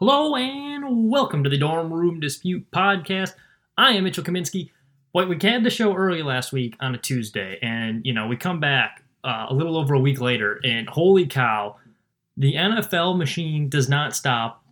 Hello and welcome to the Dorm Room Dispute Podcast. I am Mitchell Kaminsky. Boy, we had the show early last week on a Tuesday, and you know we come back uh, a little over a week later, and holy cow, the NFL machine does not stop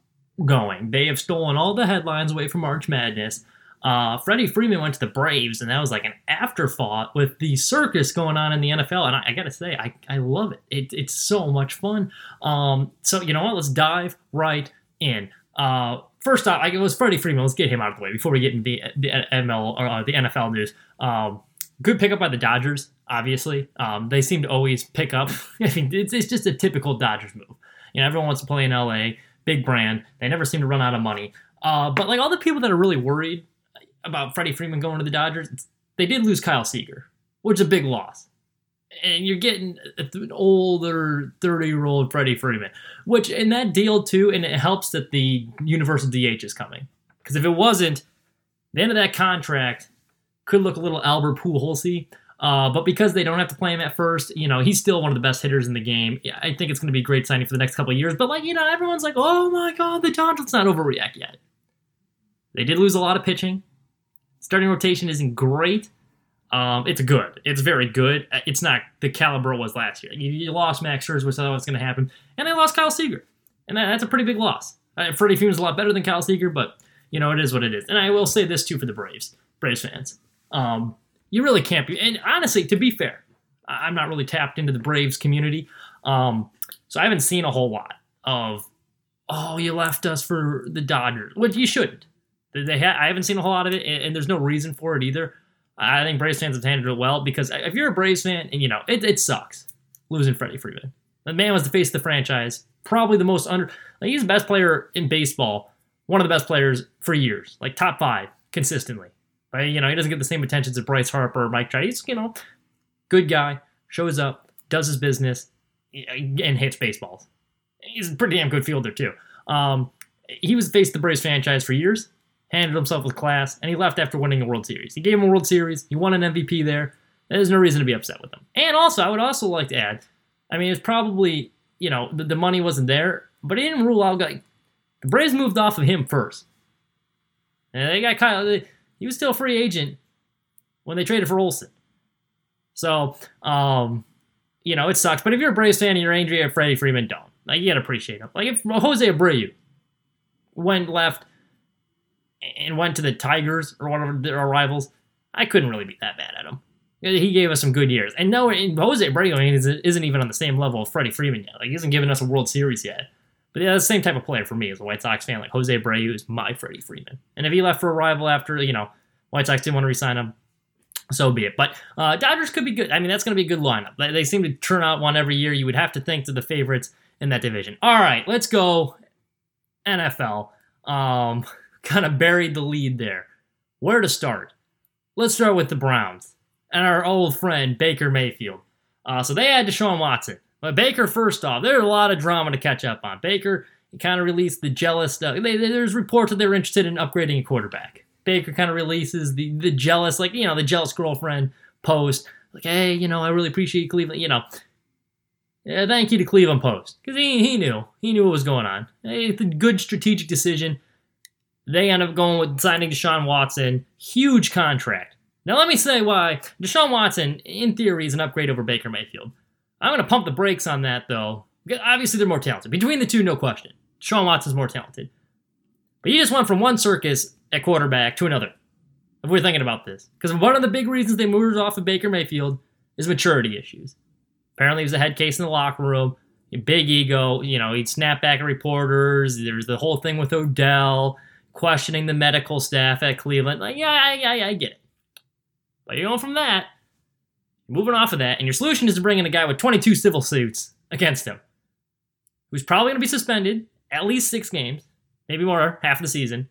going. They have stolen all the headlines away from March Madness. Uh, Freddie Freeman went to the Braves, and that was like an afterthought with the circus going on in the NFL. And I, I gotta say, I, I love it. it. It's so much fun. Um, so you know what? Let's dive right in. Uh, first off, it was Freddie Freeman. Let's get him out of the way before we get into the, the ML or uh, the NFL news. Um, good pickup by the Dodgers. Obviously, um, they seem to always pick up. I mean, it's, it's just a typical Dodgers move. You know, everyone wants to play in LA, big brand. They never seem to run out of money. Uh, but like all the people that are really worried about Freddie Freeman going to the Dodgers, they did lose Kyle Seager, which is a big loss. And you're getting an older 30 year old Freddie Freeman, which in that deal too, and it helps that the universal DH is coming. Because if it wasn't, the end of that contract could look a little Albert Pujols uh, but because they don't have to play him at first, you know, he's still one of the best hitters in the game. I think it's going to be a great signing for the next couple of years. But, like, you know, everyone's like, oh my God, the Dodgers not overreact yet. They did lose a lot of pitching. Starting rotation isn't great. Um, it's good. It's very good. Uh, it's not the caliber it was last year. You, you lost Max Scherzer, which I thought was going to happen, and they lost Kyle Seager, and that, that's a pretty big loss. Uh, Freddie Freeman's a lot better than Kyle Seager, but you know it is what it is. And I will say this too for the Braves, Braves fans. Um, you really can't be. And honestly, to be fair, I'm not really tapped into the Braves community, um, so I haven't seen a whole lot of. Oh, you left us for the Dodgers, which you shouldn't. They ha- I haven't seen a whole lot of it, and, and there's no reason for it either. I think Braves fans have handled it well because if you're a Braves fan, and you know it, it sucks losing Freddie Freeman. The man was the face of the franchise, probably the most under. Like he's the best player in baseball, one of the best players for years, like top five consistently. But you know he doesn't get the same attention as Bryce Harper or Mike Trout. He's you know good guy, shows up, does his business, and hits baseballs. He's a pretty damn good fielder too. Um, he was faced the Braves franchise for years handled himself with class, and he left after winning a World Series. He gave him a World Series. He won an MVP there. There's no reason to be upset with him. And also, I would also like to add, I mean, it's probably you know the, the money wasn't there, but he didn't rule out like the Braves moved off of him first, and they got Kyle. He was still a free agent when they traded for Olson. So, um, you know, it sucks. But if you're a Braves fan and you're angry at Freddie Freeman, don't. Like, you gotta appreciate him. Like, if Jose Abreu went left and went to the Tigers or of their rivals, I couldn't really be that bad at him. He gave us some good years. And no, Jose Abreu isn't even on the same level of Freddie Freeman yet. Like, he hasn't given us a World Series yet. But yeah, the same type of player for me as a White Sox fan. Like, Jose Abreu is my Freddie Freeman. And if he left for a rival after, you know, White Sox didn't want to resign him, so be it. But uh, Dodgers could be good. I mean, that's going to be a good lineup. They seem to turn out one every year. You would have to think to the favorites in that division. All right, let's go NFL. Um, kind of buried the lead there. Where to start? Let's start with the Browns and our old friend Baker Mayfield. Uh, so they had Deshaun Watson. But Baker, first off, there's a lot of drama to catch up on. Baker kind of released the jealous stuff. They, there's reports that they were interested in upgrading a quarterback. Baker kind of releases the, the jealous, like, you know, the jealous girlfriend post. Like, hey, you know, I really appreciate Cleveland. You know, yeah, thank you to Cleveland Post. Because he, he knew. He knew what was going on. It's a good strategic decision. They end up going with signing Deshaun Watson. Huge contract. Now, let me say why Deshaun Watson, in theory, is an upgrade over Baker Mayfield. I'm going to pump the brakes on that, though. Obviously, they're more talented. Between the two, no question. Deshaun Watson's more talented. But he just went from one circus at quarterback to another. If we're thinking about this. Because one of the big reasons they moved off of Baker Mayfield is maturity issues. Apparently, he was a head case in the locker room. Big ego. You know, he'd snap back at reporters. There's the whole thing with Odell questioning the medical staff at Cleveland. Like, yeah, I, I, I get it. But you're going from that, moving off of that, and your solution is to bring in a guy with 22 civil suits against him, who's probably going to be suspended at least six games, maybe more, half the season.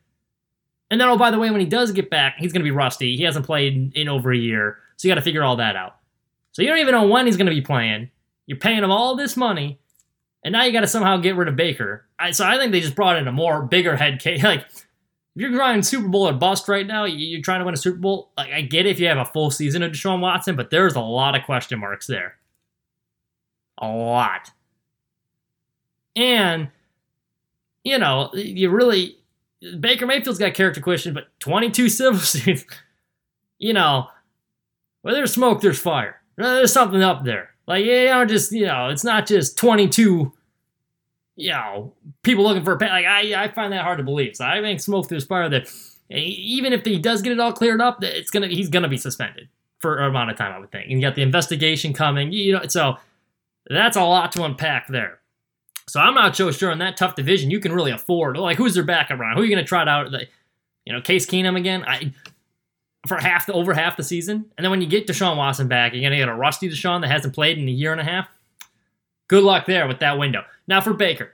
And then, oh, by the way, when he does get back, he's going to be rusty. He hasn't played in, in over a year, so you got to figure all that out. So you don't even know when he's going to be playing. You're paying him all this money, and now you got to somehow get rid of Baker. I, so I think they just brought in a more bigger head case. Like if you're grinding Super Bowl or bust right now, you're trying to win a Super Bowl. Like I get it if you have a full season of Deshaun Watson, but there's a lot of question marks there. A lot. And you know, you really Baker Mayfield's got character questions, but 22 civil suits, you know, where there's smoke, there's fire. There's something up there. Like, yeah, you know, just, you know, it's not just 22, you know, people looking for a pay. Like, I, I find that hard to believe. So I think smoke, there's fire that eh, Even if he does get it all cleared up, it's gonna he's gonna be suspended for an amount of time, I would think. And you got the investigation coming, you know, so that's a lot to unpack there. So I'm not so sure in that tough division you can really afford. Like, who's their backup round? Who are you to trot out? The, you know, Case Keenum again. I for half the over half the season, and then when you get Deshaun Watson back, you're to get a rusty Deshaun that hasn't played in a year and a half. Good luck there with that window. Now for Baker,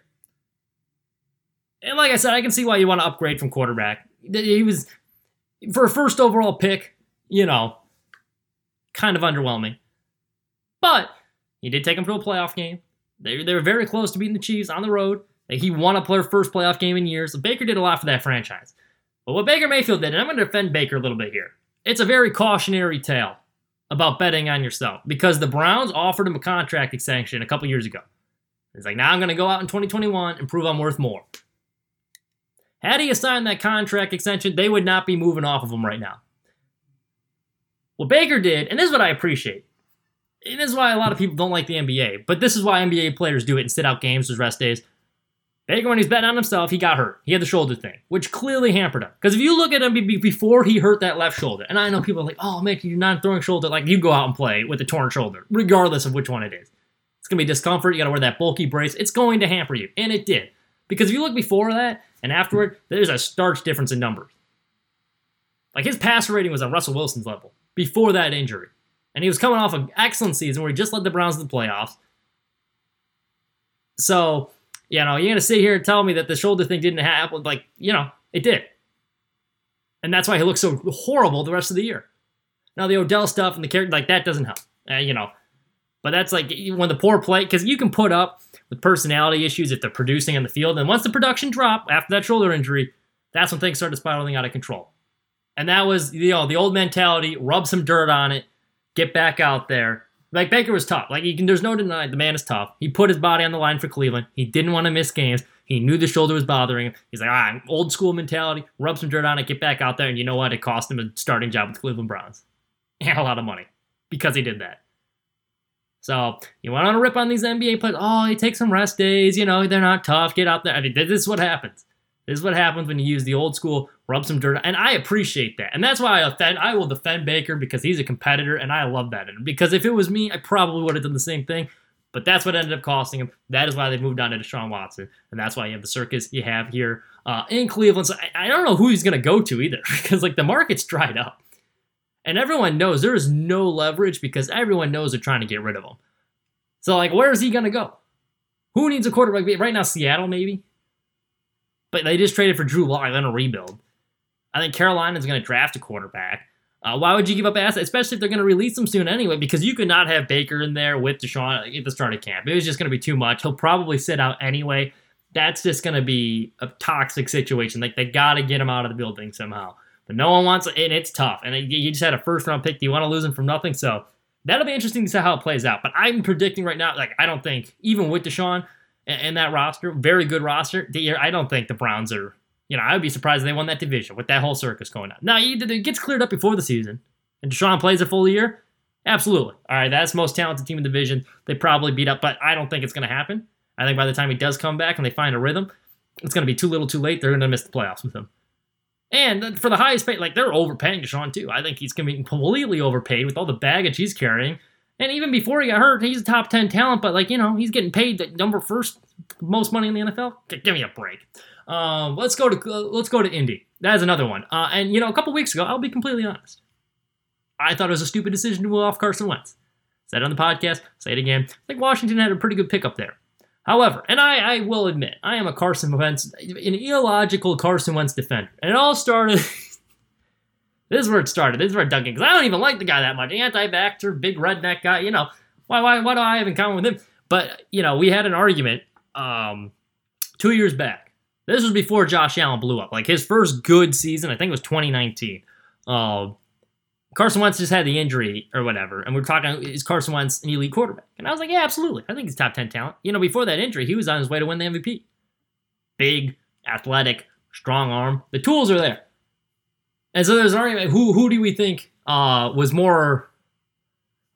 and like I said, I can see why you want to upgrade from quarterback. He was for a first overall pick, you know, kind of underwhelming, but he did take him to a playoff game. They, they were very close to beating the Chiefs on the road. He won a player first playoff game in years. Baker did a lot for that franchise. But what Baker Mayfield did, and I'm going to defend Baker a little bit here, it's a very cautionary tale about betting on yourself because the Browns offered him a contract extension a couple years ago. He's like, now I'm going to go out in 2021 and prove I'm worth more. Had he signed that contract extension, they would not be moving off of him right now. What Baker did, and this is what I appreciate, and this is why a lot of people don't like the NBA. But this is why NBA players do it and sit out games as rest days. Baker, when he's betting on himself, he got hurt. He had the shoulder thing, which clearly hampered him. Because if you look at him before he hurt that left shoulder, and I know people are like, oh, man, you're not throwing shoulder. Like, you go out and play with a torn shoulder, regardless of which one it is. It's going to be discomfort. You got to wear that bulky brace. It's going to hamper you. And it did. Because if you look before that and afterward, there's a stark difference in numbers. Like, his passer rating was on Russell Wilson's level before that injury. And he was coming off an excellent season where he just led the Browns to the playoffs. So, you know, you're going to sit here and tell me that the shoulder thing didn't happen. Like, you know, it did. And that's why he looks so horrible the rest of the year. Now, the Odell stuff and the character, like, that doesn't help. Uh, you know, but that's like when the poor play, because you can put up with personality issues if they're producing on the field. And once the production drop after that shoulder injury, that's when things started spiraling out of control. And that was, you know, the old mentality, rub some dirt on it, get back out there. Like Baker was tough. Like you can, there's no denying the man is tough. He put his body on the line for Cleveland. He didn't want to miss games. He knew the shoulder was bothering him. He's like, all right, old school mentality. Rub some dirt on it, get back out there, and you know what? It cost him a starting job with the Cleveland Browns and a lot of money because he did that. So you want to rip on these NBA players? Oh, he takes some rest days. You know they're not tough. Get out there. I mean, this is what happens. This is what happens when you use the old school rub some dirt. And I appreciate that. And that's why I defend, I will defend Baker because he's a competitor and I love that. And Because if it was me, I probably would have done the same thing. But that's what ended up costing him. That is why they moved on to Deshaun Watson. And that's why you have the circus you have here uh, in Cleveland. So I, I don't know who he's going to go to either because like the market's dried up. And everyone knows there is no leverage because everyone knows they're trying to get rid of him. So like, where is he going to go? Who needs a quarterback? Right now, Seattle maybe. But they just traded for Drew Lock, then a rebuild. I think Carolina's going to draft a quarterback. Uh, why would you give up assets, especially if they're going to release him soon anyway? Because you could not have Baker in there with Deshaun at the start of camp. It was just going to be too much. He'll probably sit out anyway. That's just going to be a toxic situation. Like they got to get him out of the building somehow. But no one wants, it, and it's tough. And you just had a first round pick. Do you want to lose him from nothing? So that'll be interesting to see how it plays out. But I'm predicting right now, like I don't think even with Deshaun, in that roster, very good roster. I don't think the Browns are, you know, I would be surprised if they won that division with that whole circus going on. Now, it gets cleared up before the season, and Deshaun plays a full year. Absolutely. All right, that's most talented team in the division. They probably beat up, but I don't think it's going to happen. I think by the time he does come back and they find a rhythm, it's going to be too little too late. They're going to miss the playoffs with him. And for the highest pay, like they're overpaying Deshaun too. I think he's going to be completely overpaid with all the baggage he's carrying. And even before he got hurt, he's a top 10 talent, but like, you know, he's getting paid the number first most money in the NFL. Give me a break. Um, let's go to uh, let's go to Indy. That is another one. Uh, and you know, a couple weeks ago, I'll be completely honest. I thought it was a stupid decision to move off Carson Wentz. Said it on the podcast, say it again. I think Washington had a pretty good pickup there. However, and I, I will admit, I am a Carson Wentz, an illogical Carson Wentz defender. And it all started This is where it started. This is where it dug. Because I don't even like the guy that much. Anti-vaxxer, big redneck guy. You know, why, why, what do I have in common with him? But, you know, we had an argument um, two years back. This was before Josh Allen blew up. Like his first good season, I think it was 2019. Uh, Carson Wentz just had the injury or whatever, and we are talking, is Carson Wentz an elite quarterback? And I was like, yeah, absolutely. I think he's top 10 talent. You know, before that injury, he was on his way to win the MVP. Big, athletic, strong arm. The tools are there. And so there's an argument who who do we think uh, was more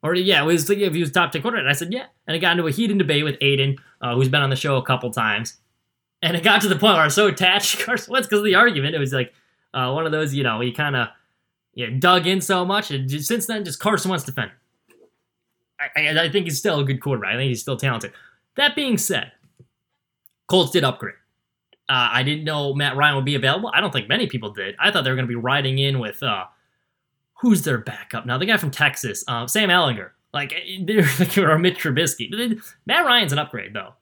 or yeah, was if he was top ten quarterback. And I said yeah, and it got into a heated debate with Aiden, uh, who's been on the show a couple times, and it got to the point where I was so attached to Carson Wentz because of the argument. It was like uh, one of those, you know, he kind of yeah, dug in so much, and just, since then, just Carson Wentz defend. I, I, I think he's still a good quarterback. I think he's still talented. That being said, Colts did upgrade. Uh, I didn't know Matt Ryan would be available. I don't think many people did. I thought they were going to be riding in with uh, who's their backup now? The guy from Texas, uh, Sam Ehlinger. Like like or Mitch Trubisky. Matt Ryan's an upgrade though.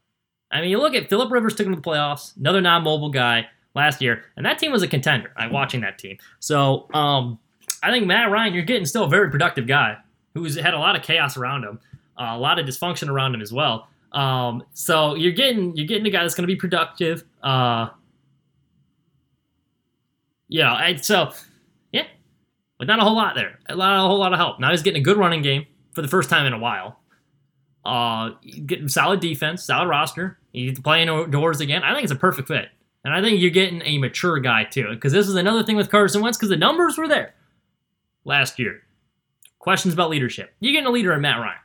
I mean, you look at Philip Rivers took him to the playoffs, another non-mobile guy last year, and that team was a contender. I'm watching that team. So um, I think Matt Ryan, you're getting still a very productive guy who's had a lot of chaos around him, uh, a lot of dysfunction around him as well. Um, so you're getting you're getting a guy that's going to be productive. Uh, yeah, and so yeah, but not a whole lot there. A lot, a whole lot of help. Now he's getting a good running game for the first time in a while. Uh, getting solid defense, solid roster. He's playing doors again. I think it's a perfect fit, and I think you're getting a mature guy too. Because this is another thing with Carson Wentz, because the numbers were there last year. Questions about leadership. You're getting a leader in Matt Ryan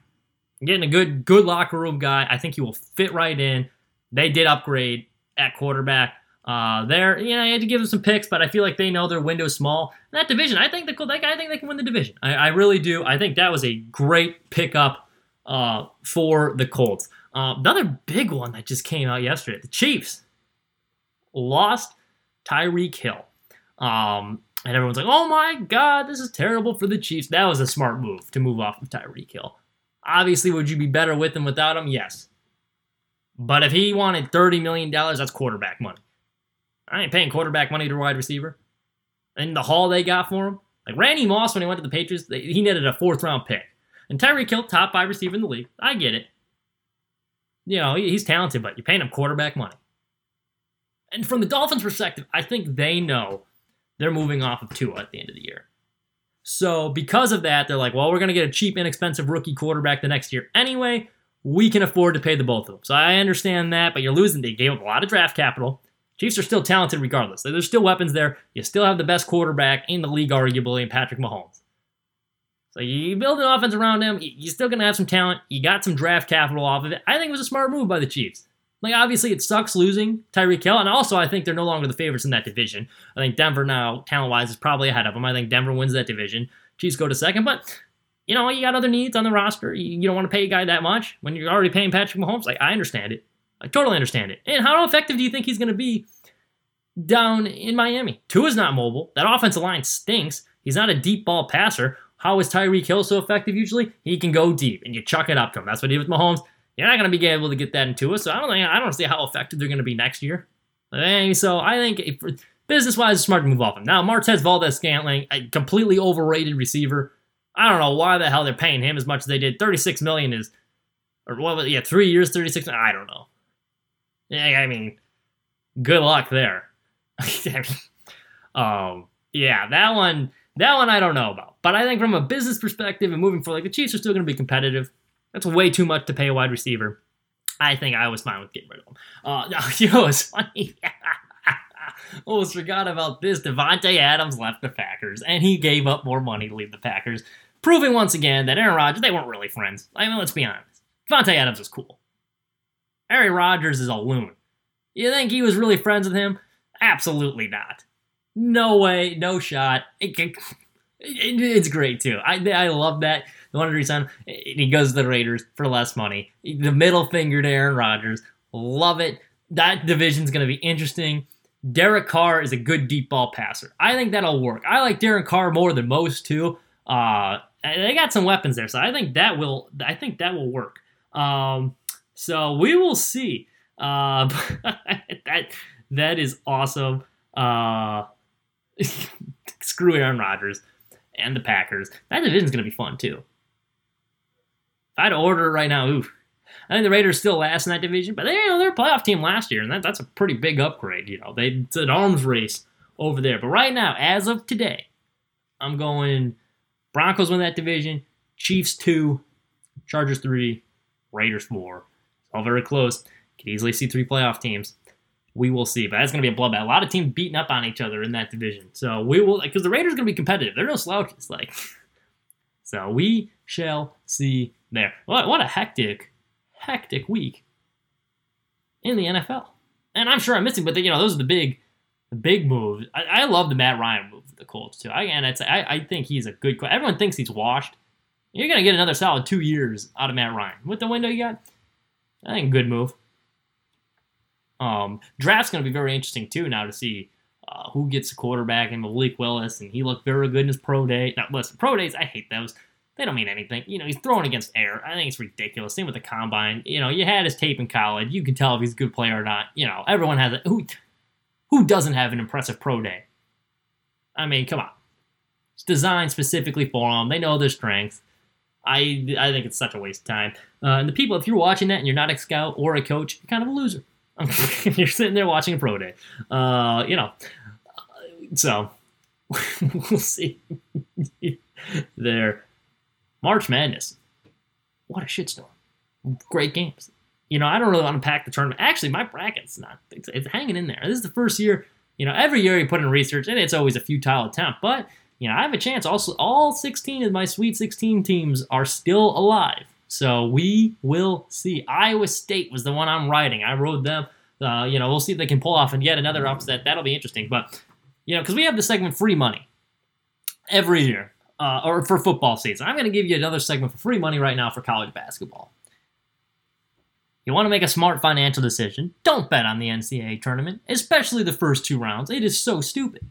getting a good good locker room guy. I think he will fit right in. They did upgrade at quarterback. Uh, there, you know, I had to give them some picks, but I feel like they know their window's small. that division, I think the that guy, I think they can win the division. I, I really do. I think that was a great pickup uh, for the Colts. Uh, another big one that just came out yesterday: the Chiefs lost Tyreek Hill. Um, and everyone's like, "Oh my God, this is terrible for the Chiefs." That was a smart move to move off of Tyreek Hill. Obviously, would you be better with him without him? Yes. But if he wanted $30 million, that's quarterback money. I ain't paying quarterback money to a wide receiver. And the haul they got for him, like Randy Moss when he went to the Patriots, he netted a fourth round pick. And Tyreek Hill, top five receiver in the league. I get it. You know, he's talented, but you're paying him quarterback money. And from the Dolphins' perspective, I think they know they're moving off of Tua at the end of the year. So because of that, they're like, well, we're going to get a cheap, inexpensive rookie quarterback the next year anyway. We can afford to pay the both of them. So I understand that, but you're losing. They gave up a lot of draft capital. Chiefs are still talented regardless. There's still weapons there. You still have the best quarterback in the league, arguably, in Patrick Mahomes. So you build an offense around him. You're still going to have some talent. You got some draft capital off of it. I think it was a smart move by the Chiefs. Like, obviously, it sucks losing Tyreek Hill, and also I think they're no longer the favorites in that division. I think Denver now, talent wise, is probably ahead of them. I think Denver wins that division. Chiefs go to second, but you know, you got other needs on the roster. You, don't want to pay a guy that much when you're already paying Patrick Mahomes. Like, I understand it. I totally understand it. And how effective do you think he's going to be down in Miami? Tua is not mobile. That offensive line stinks. He's not a deep ball passer. How is Tyreek Hill so effective usually? He can go deep and you chuck it up to him. That's what he did with Mahomes. You're not going to be able to get that into us. So I don't think I don't see how effective they're going to be next year. So I think business wise, it's smart to move off him. Now Marquez Valdes-Scantling, a completely overrated receiver. I don't know why the hell they're paying him as much as they did. Thirty six million is, or what? Yeah, three years, thirty six. I don't know. Yeah, I mean, good luck there. um, yeah, that one, that one I don't know about. But I think from a business perspective and moving forward, like the Chiefs are still going to be competitive. That's way too much to pay a wide receiver. I think I was fine with getting rid of him. Uh, you know, it's funny. Almost forgot about this. Davante Adams left the Packers, and he gave up more money to leave the Packers, proving once again that Aaron Rodgers, they weren't really friends. I mean, let's be honest. Davante Adams is cool. Aaron Rodgers is a loon. You think he was really friends with him? Absolutely not. No way, no shot. It, it, it's great too. I I love that. The one reason he goes to the Raiders for less money. The middle finger to Aaron Rodgers. Love it. That division's going to be interesting. Derek Carr is a good deep ball passer. I think that'll work. I like Derek Carr more than most too. Uh, they got some weapons there, so I think that will. I think that will work. Um, so we will see. Uh, that that is awesome. Uh, screw Aaron Rodgers and the Packers. That division's gonna be fun too. If I had to order right now, oof, I think the Raiders still last in that division, but they, you know, they're a playoff team last year, and that, that's a pretty big upgrade. You know, they it's an arms race over there. But right now, as of today, I'm going Broncos win that division, Chiefs two, Chargers three, Raiders four. It's all very close. Could easily see three playoff teams. We will see. But that's going to be a bloodbath. A lot of teams beating up on each other in that division. So we will, because the Raiders are going to be competitive. They're no slouches. Like, so we shall see there. What, what a hectic, hectic week in the NFL. And I'm sure I'm missing, but the, you know, those are the big, the big moves. I, I love the Matt Ryan move the Colts too. I, and it's, I, I think he's a good. Everyone thinks he's washed. You're going to get another solid two years out of Matt Ryan with the window you got. I think good move. Um, draft's going to be very interesting too now to see uh, who gets the quarterback and Malik Willis, and he looked very good in his pro day. Now, listen, pro days, I hate those. They don't mean anything. You know, he's throwing against air. I think it's ridiculous. Same with the combine. You know, you had his tape in college. You can tell if he's a good player or not. You know, everyone has it. Who, who doesn't have an impressive pro day? I mean, come on. It's designed specifically for them. They know their strengths. I, I think it's such a waste of time. Uh, and the people, if you're watching that and you're not a scout or a coach, you're kind of a loser. you're sitting there watching pro day. Uh, you know, so we'll see. there, March Madness. What a shitstorm! Great games. You know, I don't really want to pack the tournament. Actually, my bracket's not. It's, it's hanging in there. This is the first year. You know, every year you put in research, and it's always a futile attempt. But you know, I have a chance. Also, all 16 of my Sweet 16 teams are still alive. So we will see. Iowa State was the one I'm writing. I rode them. Uh, you know, we'll see if they can pull off and yet another upset. That'll be interesting. But you know, because we have the segment free money every year, uh, or for football season. I'm going to give you another segment for free money right now for college basketball. You want to make a smart financial decision? Don't bet on the NCAA tournament, especially the first two rounds. It is so stupid.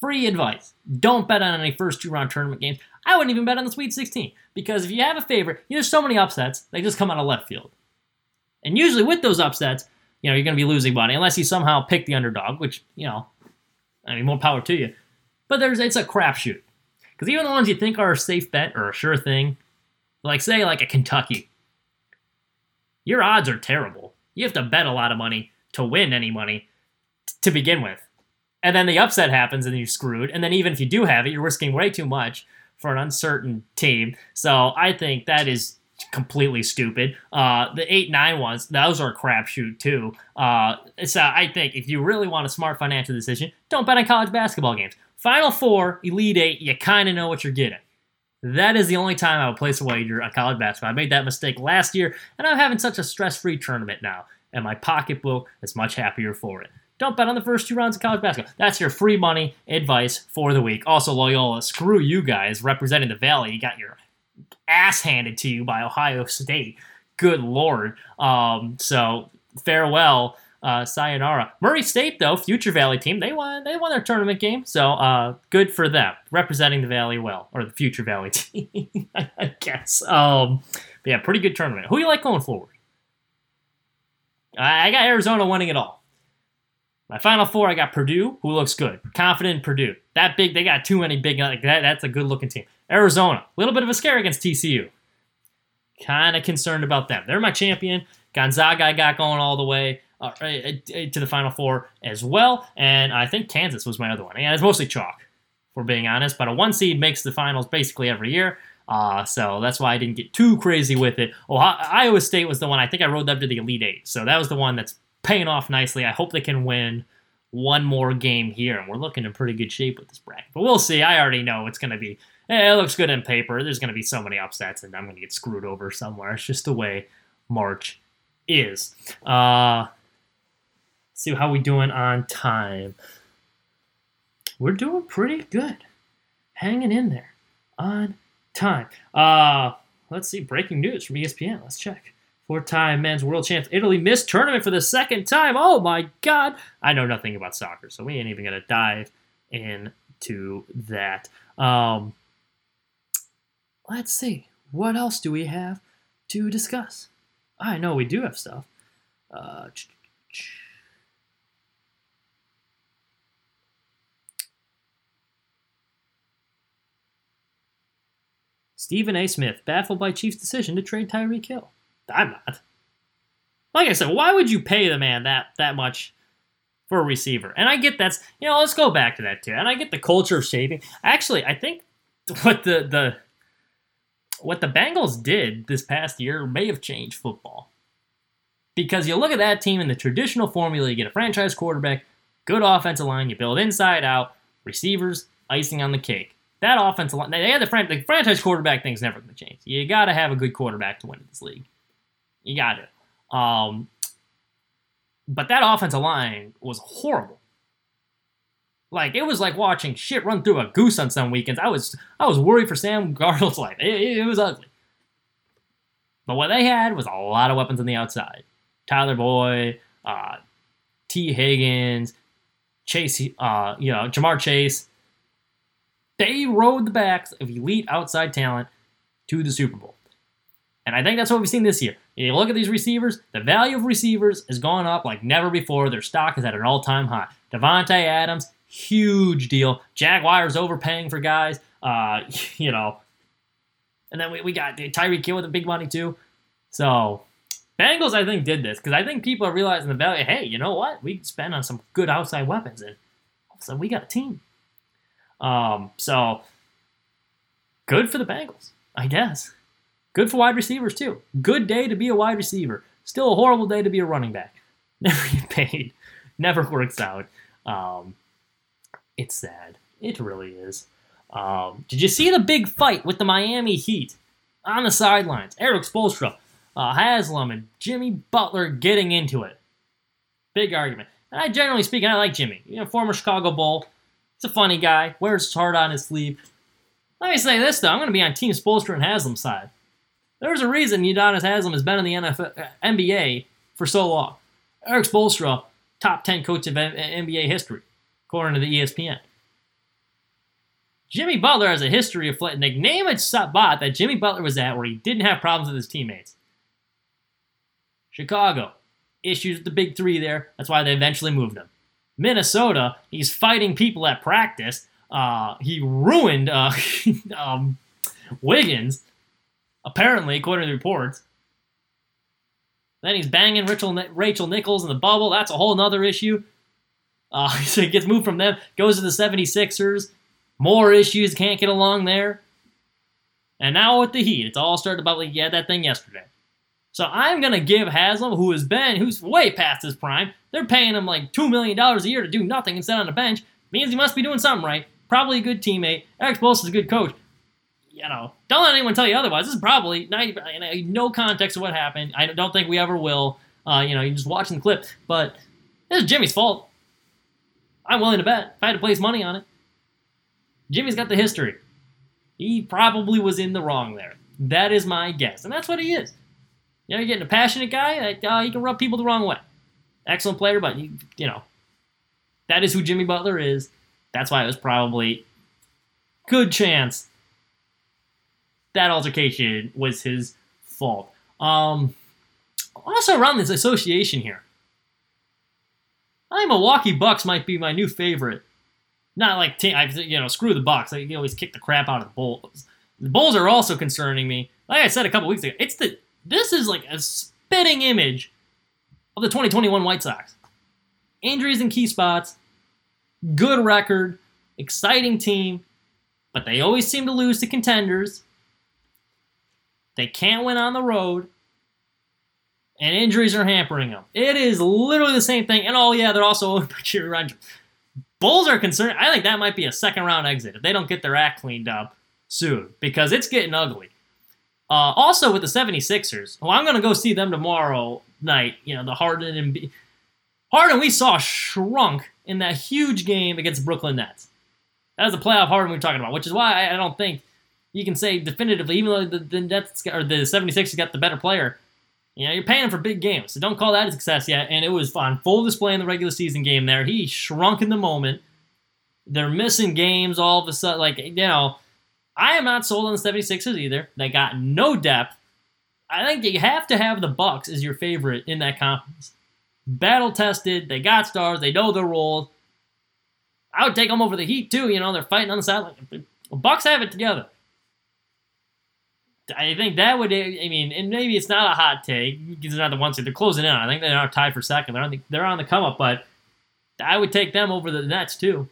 Free advice. Don't bet on any first two round tournament games. I wouldn't even bet on the Sweet 16 because if you have a favorite, there's so many upsets, they just come out of left field. And usually with those upsets, you know, you're going to be losing money unless you somehow pick the underdog, which, you know, I mean, more power to you. But there's it's a crapshoot. Because even the ones you think are a safe bet or a sure thing, like say like a Kentucky, your odds are terrible. You have to bet a lot of money to win any money t- to begin with. And then the upset happens and you're screwed. And then even if you do have it, you're risking way too much for an uncertain team. So I think that is completely stupid. Uh, the eight nine ones, those are a crapshoot too. Uh, so I think if you really want a smart financial decision, don't bet on college basketball games. Final four, Elite Eight, you kind of know what you're getting. That is the only time I would place a wager on college basketball. I made that mistake last year, and I'm having such a stress-free tournament now, and my pocketbook is much happier for it. Don't bet on the first two rounds of college basketball. That's your free money advice for the week. Also, Loyola, screw you guys representing the Valley. You got your ass handed to you by Ohio State. Good lord. Um, so farewell, uh, sayonara. Murray State though, future Valley team, they won. They won their tournament game. So uh, good for them, representing the Valley well, or the future Valley team, I guess. Um, yeah, pretty good tournament. Who you like going forward? I got Arizona winning it all. My final four, I got Purdue, who looks good. Confident in Purdue. That big, they got too many big. Like that, that's a good looking team. Arizona, a little bit of a scare against TCU. Kind of concerned about them. They're my champion. Gonzaga, I got going all the way uh, uh, uh, to the Final Four as well. And I think Kansas was my other one. And it's mostly chalk, for being honest. But a one seed makes the finals basically every year. Uh, so that's why I didn't get too crazy with it. Ohio, Iowa State was the one I think I rode up to the Elite Eight. So that was the one that's paying off nicely. I hope they can win one more game here. And we're looking in pretty good shape with this bracket. But we'll see. I already know it's going to be eh, it looks good in paper. There's going to be so many upsets, and I'm going to get screwed over somewhere. It's just the way March is. Uh, see how we doing on time. We're doing pretty good, hanging in there on time. Uh, let's see. Breaking news from ESPN. Let's check. Four-time men's world champs Italy missed tournament for the second time. Oh my God! I know nothing about soccer, so we ain't even gonna dive into that. Um, let's see. What else do we have to discuss? I know we do have stuff. Uh, Stephen A. Smith baffled by Chiefs' decision to trade Tyreek Hill. I'm not. Like I said, why would you pay the man that that much for a receiver? And I get that's you know let's go back to that too. And I get the culture of shaving. Actually, I think what the the what the Bengals did this past year may have changed football. Because you look at that team in the traditional formula, you get a franchise quarterback, good offensive line, you build inside out, receivers, icing on the cake. That offensive line, they had the, fran- the franchise quarterback thing's never going to change. You got to have a good quarterback to win in this league. You got to. Um, but that offensive line was horrible. Like it was like watching shit run through a goose on some weekends. I was I was worried for Sam Darnold's life. It, it, was ugly. But what they had was a lot of weapons on the outside. Tyler Boyd, uh, Tee Higgins, Chase, uh, you know, Ja'Marr Chase. They rode the backs of elite outside talent to the Super Bowl. And I think that's what we've seen this year. You look at these receivers, the value of receivers has gone up like never before. Their stock is at an all time high. Davante Adams, huge deal. Jaguars overpaying for guys, uh, you know. And then we, we got Tyreek Hill with big money too. So Bengals, I think, did this because I think people are realizing the value. Hey, you know what? We spend on some good outside weapons, and all of a sudden we got a team. Um, so good for the Bengals, I guess. Good for wide receivers too. Good day to be a wide receiver. Still a horrible day to be a running back. Never get paid. Never works out. Um, it's sad. It really is. Um, did you see the big fight with the Miami Heat on the sidelines? Erik Spoelstra, uh, Haslem, and Jimmy Butler getting into it. Big argument. And I generally speaking, I like Jimmy. You know, former Chicago Bull. He's a funny guy. Wears his heart on his sleeve. Let me say this though, I'm going to be on Team Spoelstra and Haslem's side. There's a reason Udonis Haslem has been in the NFL, uh, NBA for so long. Erik Spoelstra, top 10 coach of NBA history, according to the ESPN. Jimmy Butler has a history of flipping. Name a spot that Jimmy Butler was at where he didn't have problems with his teammates. Chicago, issues with the big three there. That's why they eventually moved him. Minnesota, he's fighting people at practice. Uh, he ruined uh, um, Wiggins apparently, according to reports. Then he's banging Rachel, Rachel Nichols in the bubble. That's a whole other issue. Uh, so he gets moved from them, goes to the 76ers. More issues, can't get along there. And now with the Heat, it's all started about like had that thing yesterday. So I'm gonna give Haslem, who has been, who's way past his prime, they're paying him like two million dollars a year to do nothing and sit on the bench. Means he must be doing something right. Probably a good teammate. Erik Spoelstra is a good coach you know, don't let anyone tell you otherwise. This is probably not, no context of what happened. I don't think we ever will. Uh, you know, you're just watching the clip, but this is Jimmy's fault. I'm willing to bet if I had to place money on it. Jimmy's got the history. He probably was in the wrong there. That is my guess, and that's what he is. You know, you're getting a passionate guy. Uh, he can rub people the wrong way. Excellent player, but you, you know, that is who Jimmy Butler is. That's why it was probably good chance that altercation was his fault. Um, also around this association here, I think Milwaukee Bucks might be my new favorite. Not like I, you know, screw the Bucks. They always kick the crap out of the Bulls. The Bulls are also concerning me. Like I said a couple weeks ago, it's the this is like a spitting image of the 2021 White Sox. Injuries in key spots, good record, exciting team, but they always seem to lose to contenders. They can't win on the road, and injuries are hampering them. It is literally the same thing. And oh yeah, they're also Bulls are concerned. I think that might be a second round exit if they don't get their act cleaned up soon because it's getting ugly. Uh, also with the 76ers, well, I'm going to go see them tomorrow night. You know, the Harden and B- Harden we saw shrunk in that huge game against Brooklyn Nets. That was the playoff Harden we were talking about, which is why I don't think you can say definitively, even though the, the Nets or the 76ers got the better player, you know, you're paying for big games. So don't call that a success yet. And it was on full display in the regular season game there. He shrunk in the moment. They're missing games all of a sudden. Like, you know, I am not sold on the 76ers either. They got no depth. I think you have to have the Bucks as your favorite in that conference. Battle tested. They got stars. They know their roles. I would take them over the Heat too. You know, they're fighting on the sideline. Bucks have it together. I think that would. I mean, and maybe it's not a hot take because they're not the ones they're closing in. I think they are tied for second. They're on the they're on the come up, but I would take them over the Nets too.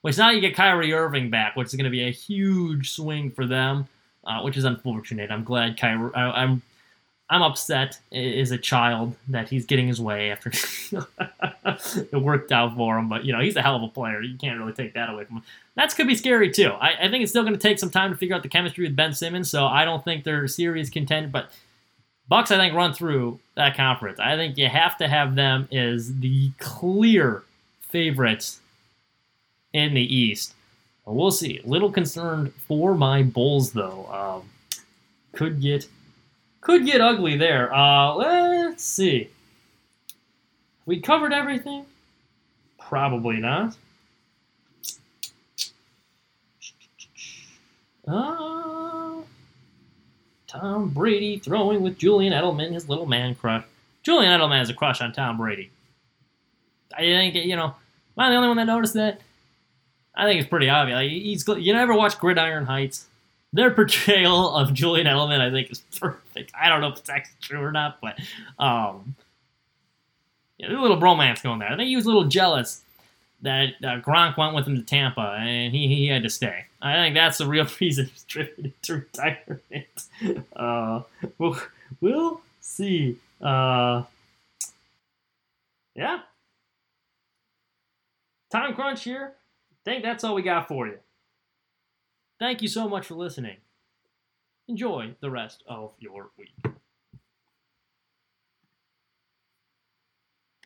Which now you get Kyrie Irving back, which is going to be a huge swing for them, uh, which is unfortunate. I'm glad Kyrie. I, I'm I'm upset as a child that he's getting his way after it worked out for him. But you know, he's a hell of a player. You can't really take that away from him. That could be scary too. I, I think it's still going to take some time to figure out the chemistry with Ben Simmons. So I don't think they're serious content. But Bucks, I think, run through that conference. I think you have to have them as the clear favorites in the East. We'll see. A little concerned for my Bulls though. Um, could get could get ugly there. Uh, let's see. We covered everything? Probably not. Uh, Tom Brady throwing with Julian Edelman, his little man crush. Julian Edelman has a crush on Tom Brady. I think, you know, am I the only one that noticed that? I think it's pretty obvious. Like, he's, you never watch Gridiron Heights? Their portrayal of Julian Edelman, I think, is perfect. I don't know if it's actually true or not, but um, yeah, there's a little bromance going there. I think he was a little jealous that uh, Gronk went with him to Tampa and he, he had to stay. I think that's the real reason he's drifted to retirement. Uh, we'll, we'll see. Uh, yeah. Time crunch here. I think that's all we got for you. Thank you so much for listening. Enjoy the rest of your week.